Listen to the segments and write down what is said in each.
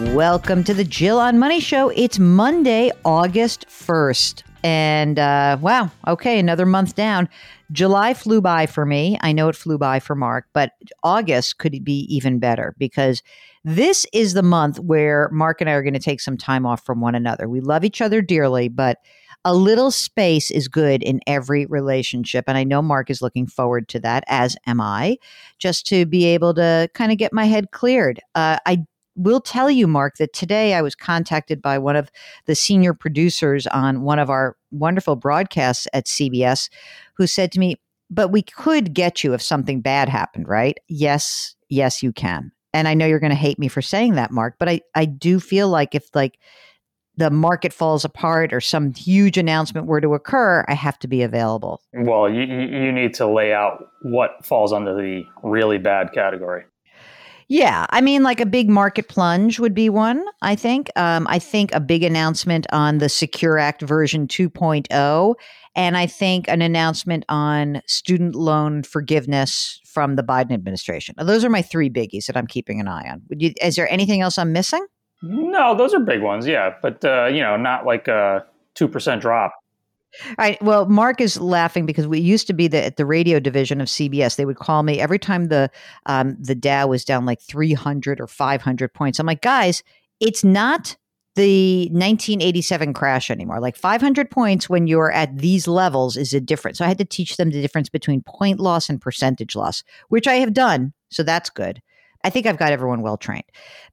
Welcome to the Jill on Money Show. It's Monday, August 1st. And uh, wow, okay, another month down. July flew by for me. I know it flew by for Mark, but August could be even better because this is the month where Mark and I are going to take some time off from one another. We love each other dearly, but a little space is good in every relationship. And I know Mark is looking forward to that, as am I, just to be able to kind of get my head cleared. Uh, I will tell you, Mark, that today I was contacted by one of the senior producers on one of our wonderful broadcasts at CBS who said to me, But we could get you if something bad happened, right? Yes, yes, you can. And I know you're going to hate me for saying that, Mark, but I, I do feel like if like the market falls apart or some huge announcement were to occur, I have to be available. Well, you, you need to lay out what falls under the really bad category. Yeah, I mean, like a big market plunge would be one. I think. Um, I think a big announcement on the Secure Act version 2.0, and I think an announcement on student loan forgiveness from the Biden administration. Those are my three biggies that I'm keeping an eye on. Would you? Is there anything else I'm missing? No, those are big ones. Yeah, but uh, you know, not like a two percent drop. All right. Well, Mark is laughing because we used to be the at the radio division of CBS. They would call me every time the um, the Dow was down like 300 or 500 points. I'm like, guys, it's not the 1987 crash anymore. Like 500 points when you're at these levels is a difference. So I had to teach them the difference between point loss and percentage loss, which I have done. So that's good. I think I've got everyone well trained.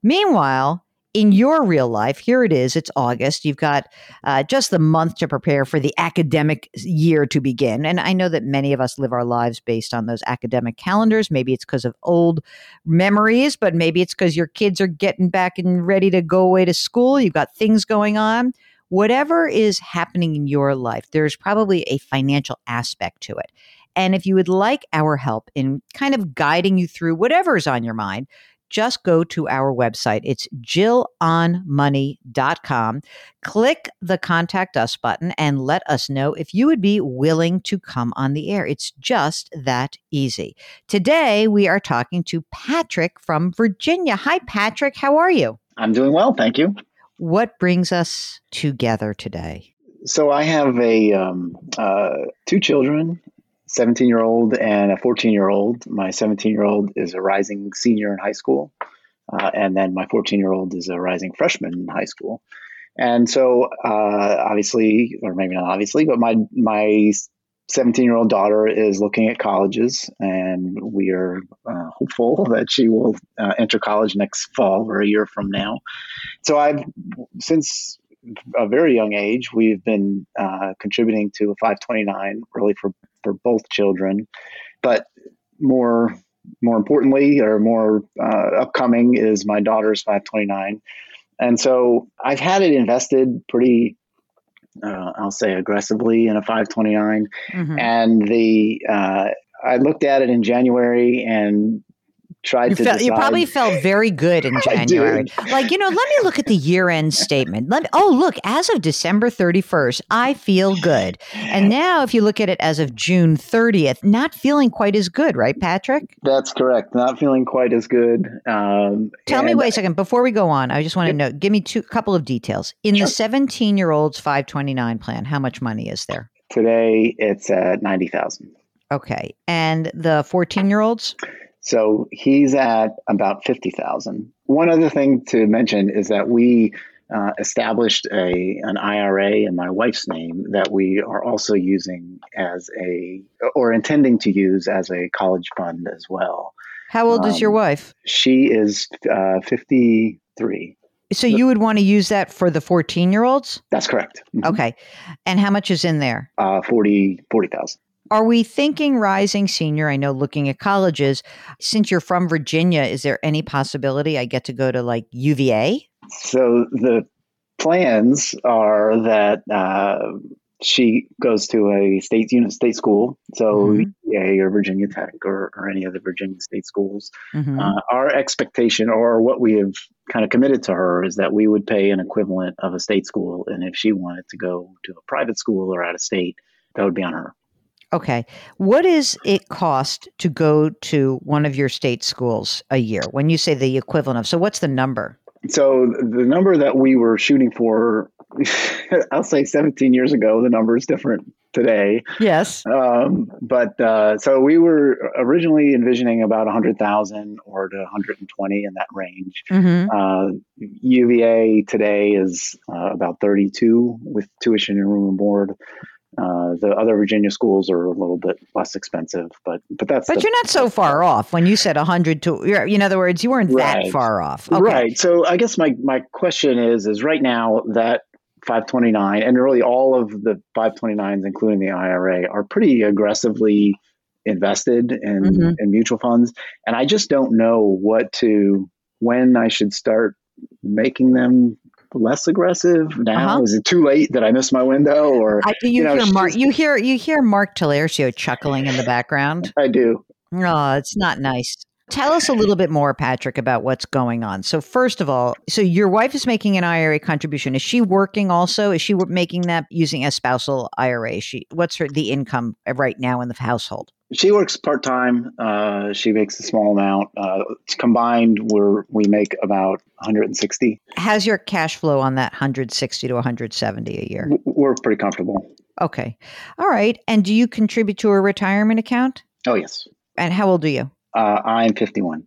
Meanwhile, in your real life, here it is. It's August. You've got uh, just the month to prepare for the academic year to begin. And I know that many of us live our lives based on those academic calendars. Maybe it's because of old memories, but maybe it's because your kids are getting back and ready to go away to school. You've got things going on. Whatever is happening in your life, there's probably a financial aspect to it. And if you would like our help in kind of guiding you through whatever's on your mind, just go to our website. It's jillonmoney.com. Click the contact us button and let us know if you would be willing to come on the air. It's just that easy. Today, we are talking to Patrick from Virginia. Hi, Patrick. How are you? I'm doing well. Thank you. What brings us together today? So I have a um, uh, two children 17 year old and a 14 year old. My 17 year old is a rising senior in high school. Uh, and then my 14 year old is a rising freshman in high school. And so, uh, obviously, or maybe not obviously, but my, my 17 year old daughter is looking at colleges, and we are uh, hopeful that she will uh, enter college next fall or a year from now. So, I've since a very young age, we've been uh, contributing to a 529 really for for both children. But more more importantly, or more uh, upcoming, is my daughter's 529. And so I've had it invested pretty, uh, I'll say aggressively in a 529. Mm-hmm. And the uh, I looked at it in January and tried you to. Felt, you probably felt very good in January. like you know, let me look at the year-end statement. Let me. Oh, look, as of December thirty-first, I feel good. And now, if you look at it as of June thirtieth, not feeling quite as good, right, Patrick? That's correct. Not feeling quite as good. Um, Tell me, wait a second. Before we go on, I just want to know. Give me two couple of details. In sure. the seventeen-year-old's five twenty-nine plan, how much money is there? Today, it's at ninety thousand. Okay, and the fourteen-year-olds. So he's at about 50,000. One other thing to mention is that we uh, established a an IRA in my wife's name that we are also using as a or intending to use as a college fund as well. How old is your Um, wife? She is uh, 53. So you would want to use that for the 14 year olds? That's correct. Mhm. Okay. And how much is in there? Uh, 40 40,000. Are we thinking rising senior? I know looking at colleges, since you're from Virginia, is there any possibility I get to go to like UVA? So the plans are that uh, she goes to a state unit state school, so Mhm. UVA or Virginia Tech or, or any of the Virginia state schools. Mhm. Uh, our expectation or what we have kind of committed to her is that we would pay an equivalent of a state school, and if she wanted to go to a private school or out of state, that would be on her. Okay. What does it cost to go to one of your state schools a year when you say the equivalent of? So, what's the number? So the number that we were shooting for, I'll say 17 years ago, the number is different today. Yes. Um, but uh, so we were originally envisioning about 100,000 or to 120 in that range. hmm Uh, UVA today is uh, about 32 with tuition and room and board. Uh, the other Virginia schools are a little bit less expensive, but but that's But the- you're not so far off when you said 100 to, in other words, you weren't that far off. Okay. Right. So I guess my my question is is right now that 529 and really all of the 529s, including the IRA, are pretty aggressively invested in, Mhm. in mutual funds, and I just don't know what to when I should start making them less aggressive. Now Uh-huh. is it too late that I missed my window, or I, do you, You know, hear Mark? she's- You hear you hear Mark Talercio chuckling in the background. I do? Oh, it's not nice. Tell us a little bit more, Patrick, about what's going on. So, first of all, so your wife is making an IRA contribution. Is she working also? Is she making that using a spousal IRA? She what's her the income right now in the household? She works part time. Uh, she makes a small amount. Uh, combined, we're we make about 160. How's your cash flow on that 160 to 170 a year? We're pretty comfortable. Okay. All right. And do you contribute to a retirement account? Oh yes, And how old are you? Uh, I'm 51.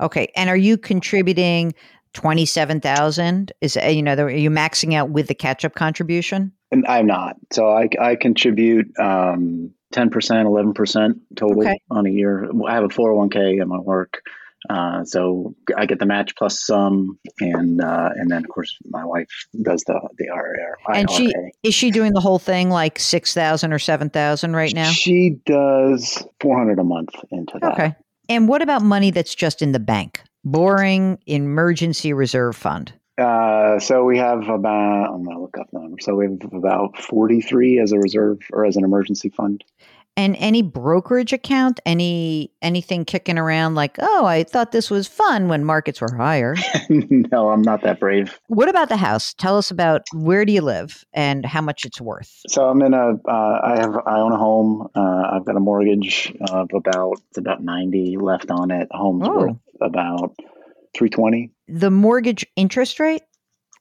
Okay. And are you contributing 27,000? Is uh, you know, are you maxing out with the catch-up contribution? And I'm not. So I, I contribute um, 10%, 11% total Okay. on a year. I have a 401k at my work. Uh, so I get the match plus some, and uh, and then of course my wife does the the IRA. And she is she doing the whole thing like 6,000 or 7,000 right now? she does 400 a month into that. Okay. And what about money that's just in the bank? Boring emergency reserve fund. Uh, so we have about I'm gonna look up the number. So we have about 43 as a reserve or as an emergency fund. And any brokerage account, any anything kicking around like, "Oh, I thought this was fun when markets were higher." no, I'm not that brave. what about the house? Tell us about where do you live and how much it's worth. So I'm in a. Uh, I have. I own a home. Uh, I've got a mortgage of about. It's about 90 left on it. Home's Oh. worth about 320. The mortgage interest rate?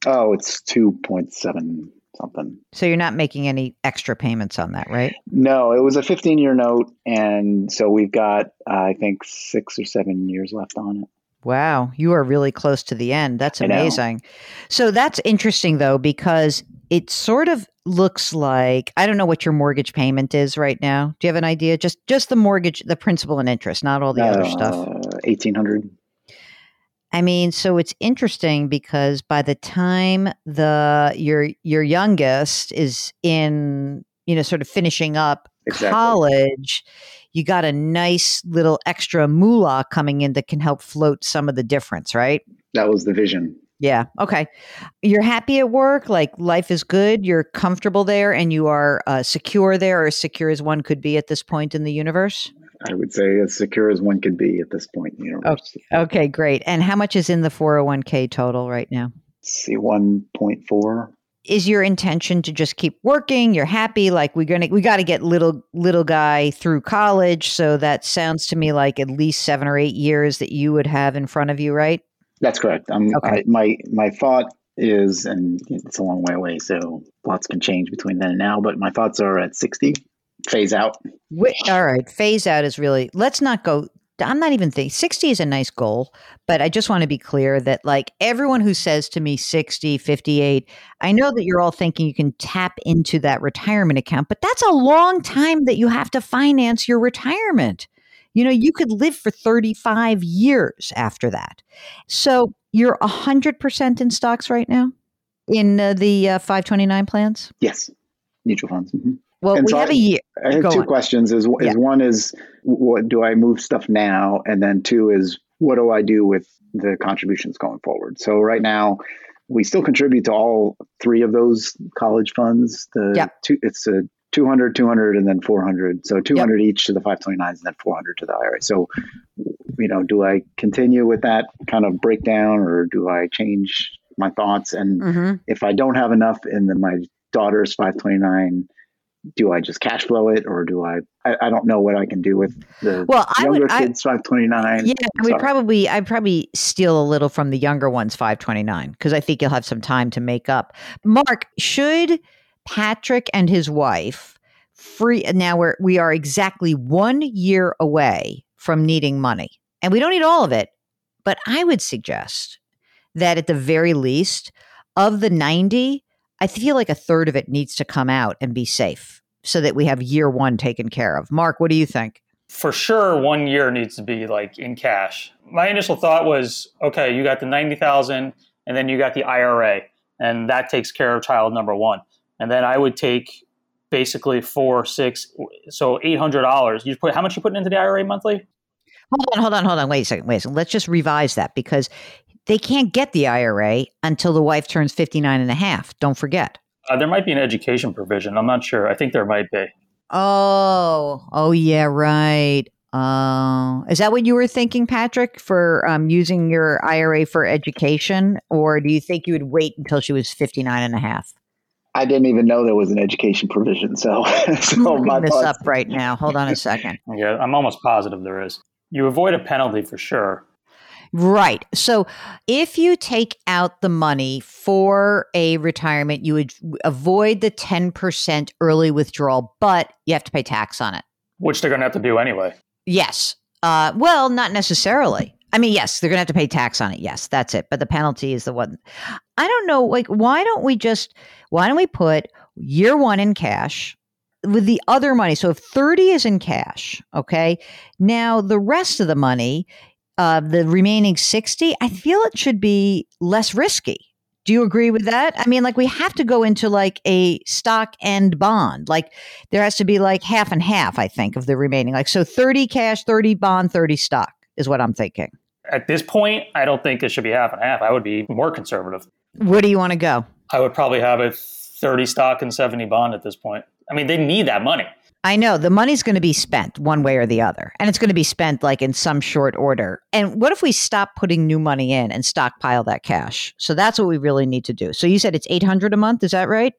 Oh, it's 2.7 something. So you're not making any extra payments on that, right? No, it was a 15 year note, and so we've got uh, I think six or seven years left on it. Wow, you are really close to the end. That's amazing. So that's interesting though because it sort of looks like I don't know what your mortgage payment is right now. Do you have an idea? Just just the mortgage, the principal and interest, not all the other stuff. Uh, 1800. I mean, so it's interesting because by the time the your your youngest is in, you know, sort of finishing up Exactly. college, you got a nice little extra moolah coming in that can help float some of the difference, right? That was the vision. Yeah. Okay. You're happy at work. Like life is good. You're comfortable there, and you are uh, secure there, or as secure as one could be at this point in the universe. I would say as secure as one could be at this point in the universe. Okay, great. And how much is in the 401k total right now? See, 1.4. Is your intention to just keep working? You're happy, like we're gonna we got to get little little guy through college. So that sounds to me like at least seven or eight years that you would have in front of you, right? That's correct. Um, Okay. I, my my thought is, and it's a long way away, so lots can change between then and now. But my thoughts are at sixty, phase out. Wh- all right, phase out is really. Let's not go I'm not even thinking 60 is a nice goal, but I just want to be clear that like everyone who says to me 60, 58, I know that you're all thinking you can tap into that retirement account, but that's a long time that you have to finance your retirement. You know, you could live for 35 years after that. So you're 100% in stocks right now in uh, the uh, 529 plans? Yes, mutual funds. Mm-hmm. Well, And we so have I- a year. I have Go two on. questions. Is, is Yeah. one is what do I move stuff now, and then two is what do I do with the contributions going forward? So right now, we still contribute to all three of those college funds. The Yep. two, it's a 200, 200, and then 400. So 200 each to the 529s, and then 400 to the IRA. So, you know, do I continue with that kind of breakdown, or do I change my thoughts? And Mhm. if I don't have enough in the, my daughter's 529, do I just cash flow it or do I, I, I don't know what I can do with the Well, I would- younger I- kids 529. Yeah, I would probably I'd probably steal a little from the younger ones 529 because I think you'll have some time to make up. Mark, should Patrick and his wife free now we're we are exactly 1 year away from needing money. And we don't need all of it, but I would suggest that at the very least of the 90, I feel like a third of it needs to come out and be safe so that we have year 1 taken care of. Mark, what do you think? for sure one year needs to be like in cash. My initial thought was, okay, you got the 90,000 and then you got the IRA and that takes care of child number 1. And then I would take basically 4 6 so $800. You put how much you putting into the IRA monthly? Hold on, hold on, hold on. Wait a second. Wait a second. Let's just revise that because they can't get the IRA until the wife turns 59 and a half. Don't forget. Uh, there might be an education provision. I'm not sure. I think there might be. Oh, oh yeah, right. Oh, is that what you were thinking, Patrick, for um, using your IRA for education? Or do you think you would wait until she was 59 and a half? I didn't even know there was an education provision. So, I'm looking my this thoughts, up right now. Hold on a second. Yeah, I'm almost positive there is. You avoid a penalty for sure. Right. So if you take out the money for a retirement, you would avoid the 10% early withdrawal, but you have to pay tax on it. Which they're going to have to do anyway. Yes. Uh, well, not necessarily. I mean, yes, they're going to have to pay tax on it. Yes, that's it. But the penalty is the one. I don't know. Like, why don't we just, why don't we put year one in cash with the other money? So if 30 is in cash, okay, now the rest of the money, uh, the remaining 60, I feel it should be less risky. Do you agree with that? I mean, like we have to go into like a stock and bond. Like there has to be like half and half, I think, of the remaining. Like so 30 cash, 30 bond, 30 stock is what I'm thinking. At this point, I don't think it should be half and half. I would be more conservative. Where do you want to go? I would probably have it 30 stock and 70 bond at this point. I mean, they need that money. I know the money's going to be spent one way or the other, and it's going to be spent like in some short order. And what if we stop putting new money in and stockpile that cash? So that's what we really need to do. So you said it's 800 a month, is that right?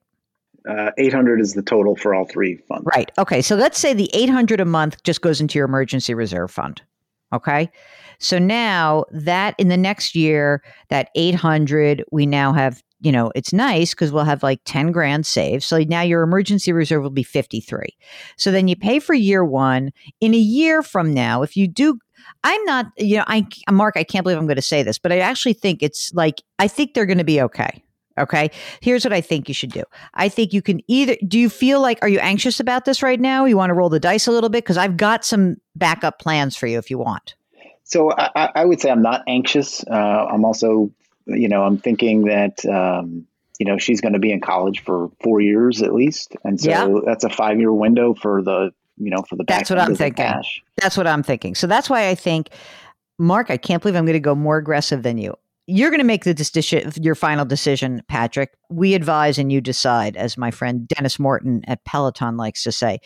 uh, 800 is the total for all three funds. Right. Okay. So let's say the 800 a month just goes into your emergency reserve fund. Okay. So now that in the next year, that 800, we now have, you know, it's nice because we'll have like 10 grand saved. So now your emergency reserve will be 53. So then you pay for year one. In a year from now, if you do, I'm not, you know, I, Mark, I can't believe I'm going to say this, but I actually think it's like, I think they're going to be okay. Okay. Here's what I think you should do. I think you can either, do you feel like, are you anxious about this right now? You want to roll the dice a little bit? Because I've got some backup plans for you if you want. So I, I- would say I'm not anxious. Uh, I'm also, you know, I'm thinking that, um, you know, she's going to be in college for four years at least, and so Yeah. that's a five year window for the, you know, for the That's what I'm thinking. That's what I'm thinking. So that's why I think, Mark, I can't believe I'm going to go more aggressive than you. You're going to make the decision, your final decision, Patrick. We advise and you decide, as my friend Dennis Morton at Peloton likes to say.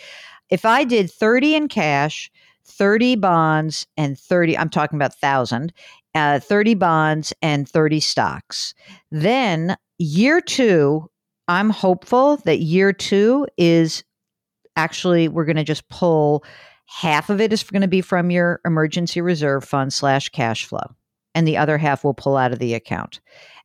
If I did 30 in cash, 30 bonds, and 30, I'm talking about 1,000, uh, 30 bonds and 30 stocks, then year two, I'm hopeful that year two is actually, we're going to just pull half of it is going to be from your emergency reserve fund slash cash flow and the other half will pull out of the account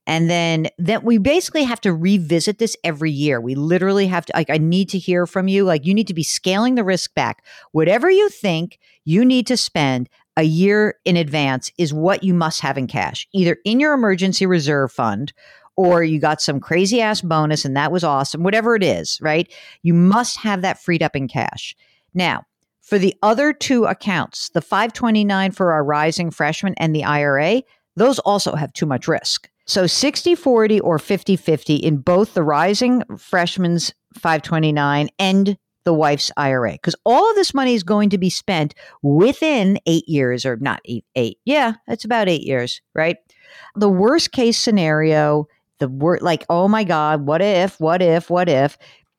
and then that we basically have to revisit this every year we literally have to like i need to hear from you like you need to be scaling the risk back whatever you think you need to spend a year in advance is what you must have in cash, either in your emergency reserve fund or you got some crazy ass bonus and that was awesome, whatever it is, right? You must have that freed up in cash. Now, for the other two accounts, the 529 for our rising freshman and the IRA, those also have too much risk. So 60 40 or 50 50 in both the rising freshman's 529 and the wife's IRA because all of this money is going to be spent within eight years or not eight, eight. Yeah, it's about eight years, right? The worst case scenario, the word like, oh my God, what if, what if, what if?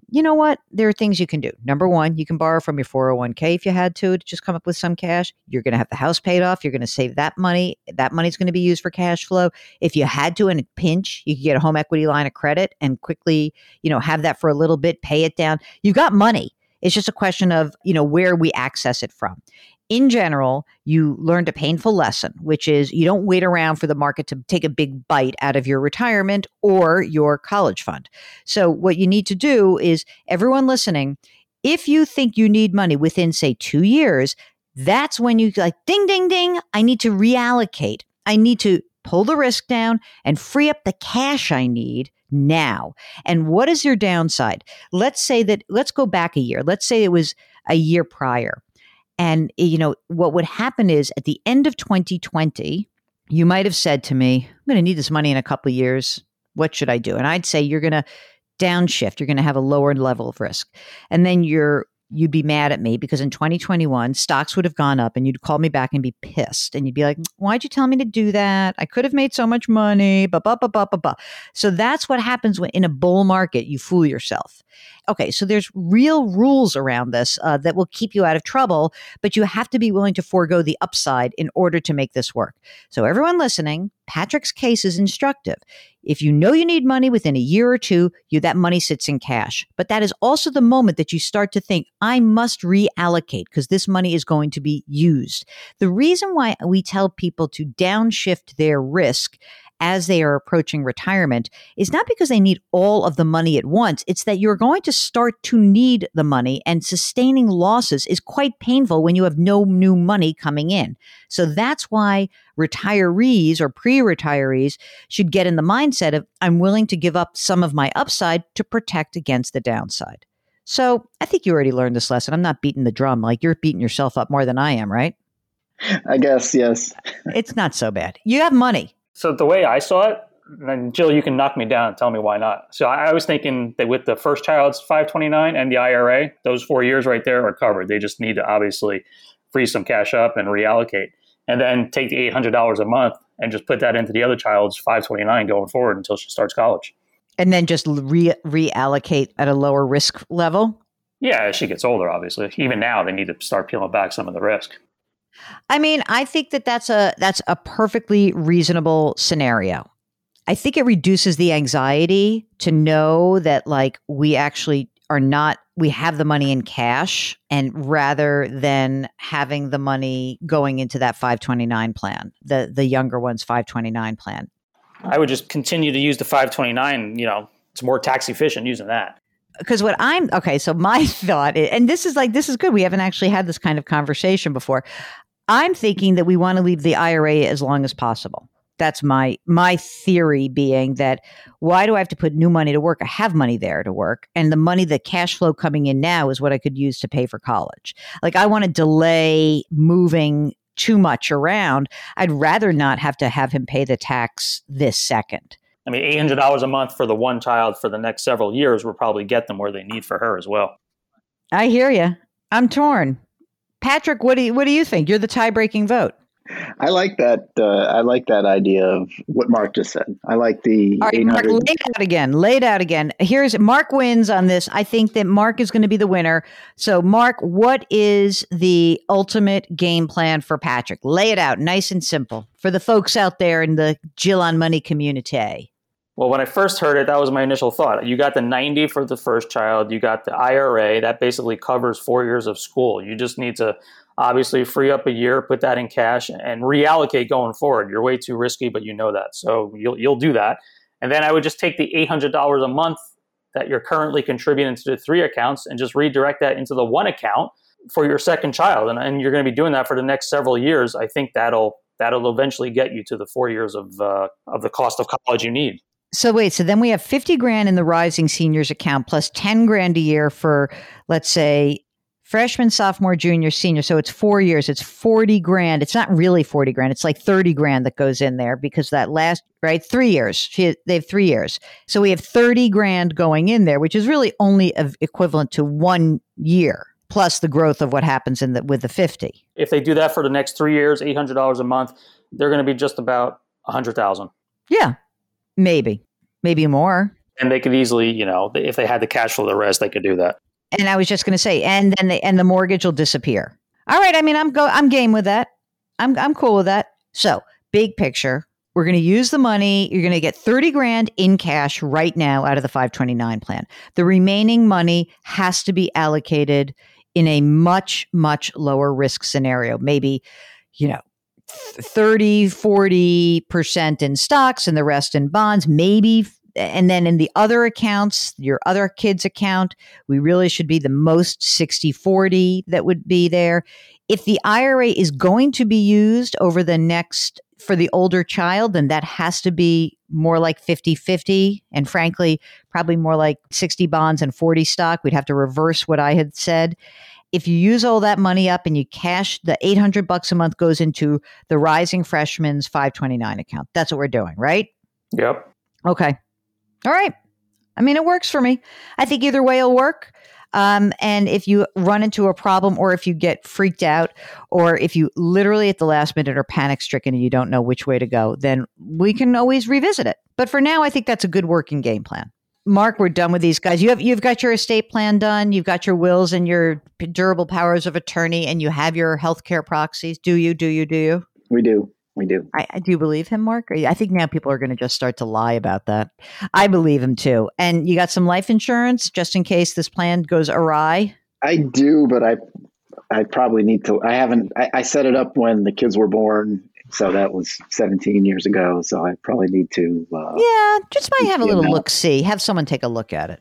You know what? There are things you can do. Number one, you can borrow from your 401k if you had to to just come up with some cash. You're going to have the house paid off. You're going to save that money. That money's going to be used for cash flow. If you had to in a pinch, you could get a home equity line of credit and quickly, you know, have that for a little bit, pay it down. You've got money. It's just a question of, you know, where we access it from. In general, you learned a painful lesson, which is you don't wait around for the market to take a big bite out of your retirement or your college fund. So, what you need to do is, everyone listening, if you think you need money within, say, two years, that's when you like, ding, ding, ding, I need to reallocate. I need to pull the risk down and free up the cash I need now. And what is your downside? Let's say that, let's go back a year. Let's say it was a year prior. And, eh, you know, what would happen is at the end of 2020, you might have said to me, I'm going to need this money in a couple of years. What should I do? And I'd say you're going to downshift. You're going to have a lower level of risk. And then you're you'd be mad at me because in 2021 stocks would have gone up and you'd call me back and be pissed. And you'd be like mm, why'd you tell me to do that? I could have made so much money blah, blah, blah, blah, blah. so that's what happens when in a bull market you fool yourself okay so there's real rules around this uh, that will keep you out of trouble but you have to be willing to forego the upside in order to make this work so everyone listening patrick's case is instructive if you know you need money within a year or two, you that money sits in cash. But that is also the moment that you start to think, I must reallocate because this money is going to be used. The reason why we tell people to downshift their risk as they are approaching retirement is not because they need all of the money at once. It's that you're going to start to need the money and sustaining losses is quite painful when you have no new money coming in. So that's why retirees or pre retirees should get in the mindset of, I'm willing to give up some of my upside to protect against the downside. So I think you already learned this lesson. I'm not beating the drum like you're beating yourself up more than I am, right? I guess, yes. it's not so bad. You have money. So the way I saw it, and Jill, you can knock me down and tell me why not. So I, I was thinking that with the first child's 529 and the IRA, those four years right there are covered. They just need to obviously free some cash up and reallocate, and then take the $800 a month and just put that into the other child's 529 going forward until she starts college. And then just re- reallocate at a lower risk level. Yeah, as she gets older, obviously. Even now, they need to start peeling back some of the risk. I mean, I think that that's a that's a perfectly reasonable scenario. I think it reduces the anxiety to know that like we actually are not we have the money in cash and rather than having the money going into that 529 plan, the the younger one's 529 plan. I would just continue to use the 529, you know, it's more tax efficient using that because what I'm okay, so my thought, and this is like this is good. We haven't actually had this kind of conversation before. I'm thinking that we want to leave the IRA as long as possible. That's my my theory being that why do I have to put new money to work? I have money there to work and the money the cash flow coming in now is what I could use to pay for college. Like I want to delay moving too much around. I'd rather not have to have him pay the tax this second. I mean, eight hundred dollars a month for the one child for the next several years will probably get them where they need for her as well. I hear you. I'm torn. Patrick, what do you, what do you think? You're the tie breaking vote. I like that. Uh, I like that idea of what Mark just said. I like the. All right, Mark, lay it out again. Lay it out again. Here's Mark wins on this. I think that Mark is going to be the winner. So, Mark, what is the ultimate game plan for Patrick? Lay it out, nice and simple, for the folks out there in the Jill on Money community. Well, when I first heard it, that was my initial thought. You got the 90 for the first child, you got the IRA, that basically covers four years of school. You just need to obviously free up a year, put that in cash, and reallocate going forward. You're way too risky, but you know that. So you'll, you'll do that. And then I would just take the $800 a month that you're currently contributing to the three accounts and just redirect that into the one account for your second child, and, and you're going to be doing that for the next several years, I think that'll that'll eventually get you to the four years of uh, of the cost of college you need. So wait, so then we have 50 grand in the rising seniors account plus 10 grand a year for let's say freshman, sophomore, junior, senior. So it's 4 years, it's 40 grand. It's not really 40 grand. It's like 30 grand that goes in there because that last, right? 3 years. They have 3 years. So we have 30 grand going in there, which is really only equivalent to 1 year plus the growth of what happens in the with the 50. If they do that for the next 3 years, $800 a month, they're going to be just about 100,000. Yeah. Maybe, maybe more. And they could easily, you know, if they had the cash flow the rest, they could do that. And I was just going to say, and then the and the mortgage will disappear. All right, I mean, I'm go, I'm game with that. I'm I'm cool with that. So, big picture, we're going to use the money. You're going to get 30 grand in cash right now out of the 529 plan. The remaining money has to be allocated in a much much lower risk scenario. Maybe, you know, 30, 40% in stocks and the rest in bonds, maybe. And then in the other accounts, your other kids' account, we really should be the most 60 40 that would be there. If the IRA is going to be used over the next for the older child, then that has to be more like 50 50. And frankly, probably more like 60 bonds and 40 stock. We'd have to reverse what I had said if you use all that money up and you cash the 800 bucks a month goes into the rising freshman's 529 account. That's what we're doing right? Yep. Okay. All right. I mean it works for me. I think either way will work. Um, and if you run into a problem or if you get freaked out or if you literally at the last minute are panic stricken and you don't know which way to go then we can always revisit it. But for now i think that's a good working game plan Mark, we're done with these guys. You have you've got your estate plan done. You've got your wills and your durable powers of attorney, and you have your healthcare proxies. Do you? Do you? Do you? We do. We do. I, I do believe him, Mark. I think now people are going to just start to lie about that. I believe him too. And you got some life insurance just in case this plan goes awry. I do, but I I probably need to. I haven't. I, I set it up when the kids were born, so that was 17 years ago. So I probably need to. Uh, yeah, just might have a little look see. Have someone take a look at it.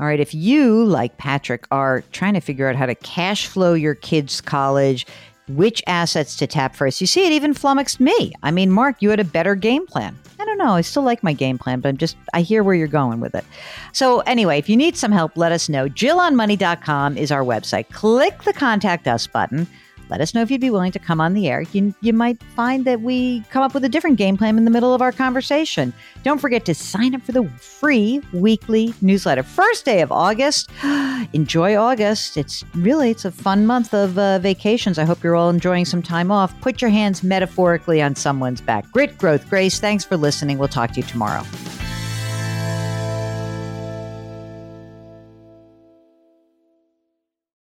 All right. If you, like Patrick, are trying to figure out how to cash flow your kids' college, which assets to tap first, you see, it even flummoxed me. I mean, Mark, you had a better game plan. I don't know. I still like my game plan, but I'm just, I hear where you're going with it. So, anyway, if you need some help, let us know. JillOnMoney.com is our website. Click the contact us button let us know if you'd be willing to come on the air. You, you might find that we come up with a different game plan in the middle of our conversation. Don't forget to sign up for the free weekly newsletter. First day of August. Enjoy August. It's really it's a fun month of uh, vacations. I hope you're all enjoying some time off. Put your hands metaphorically on someone's back. Grit, growth, grace. Thanks for listening. We'll talk to you tomorrow.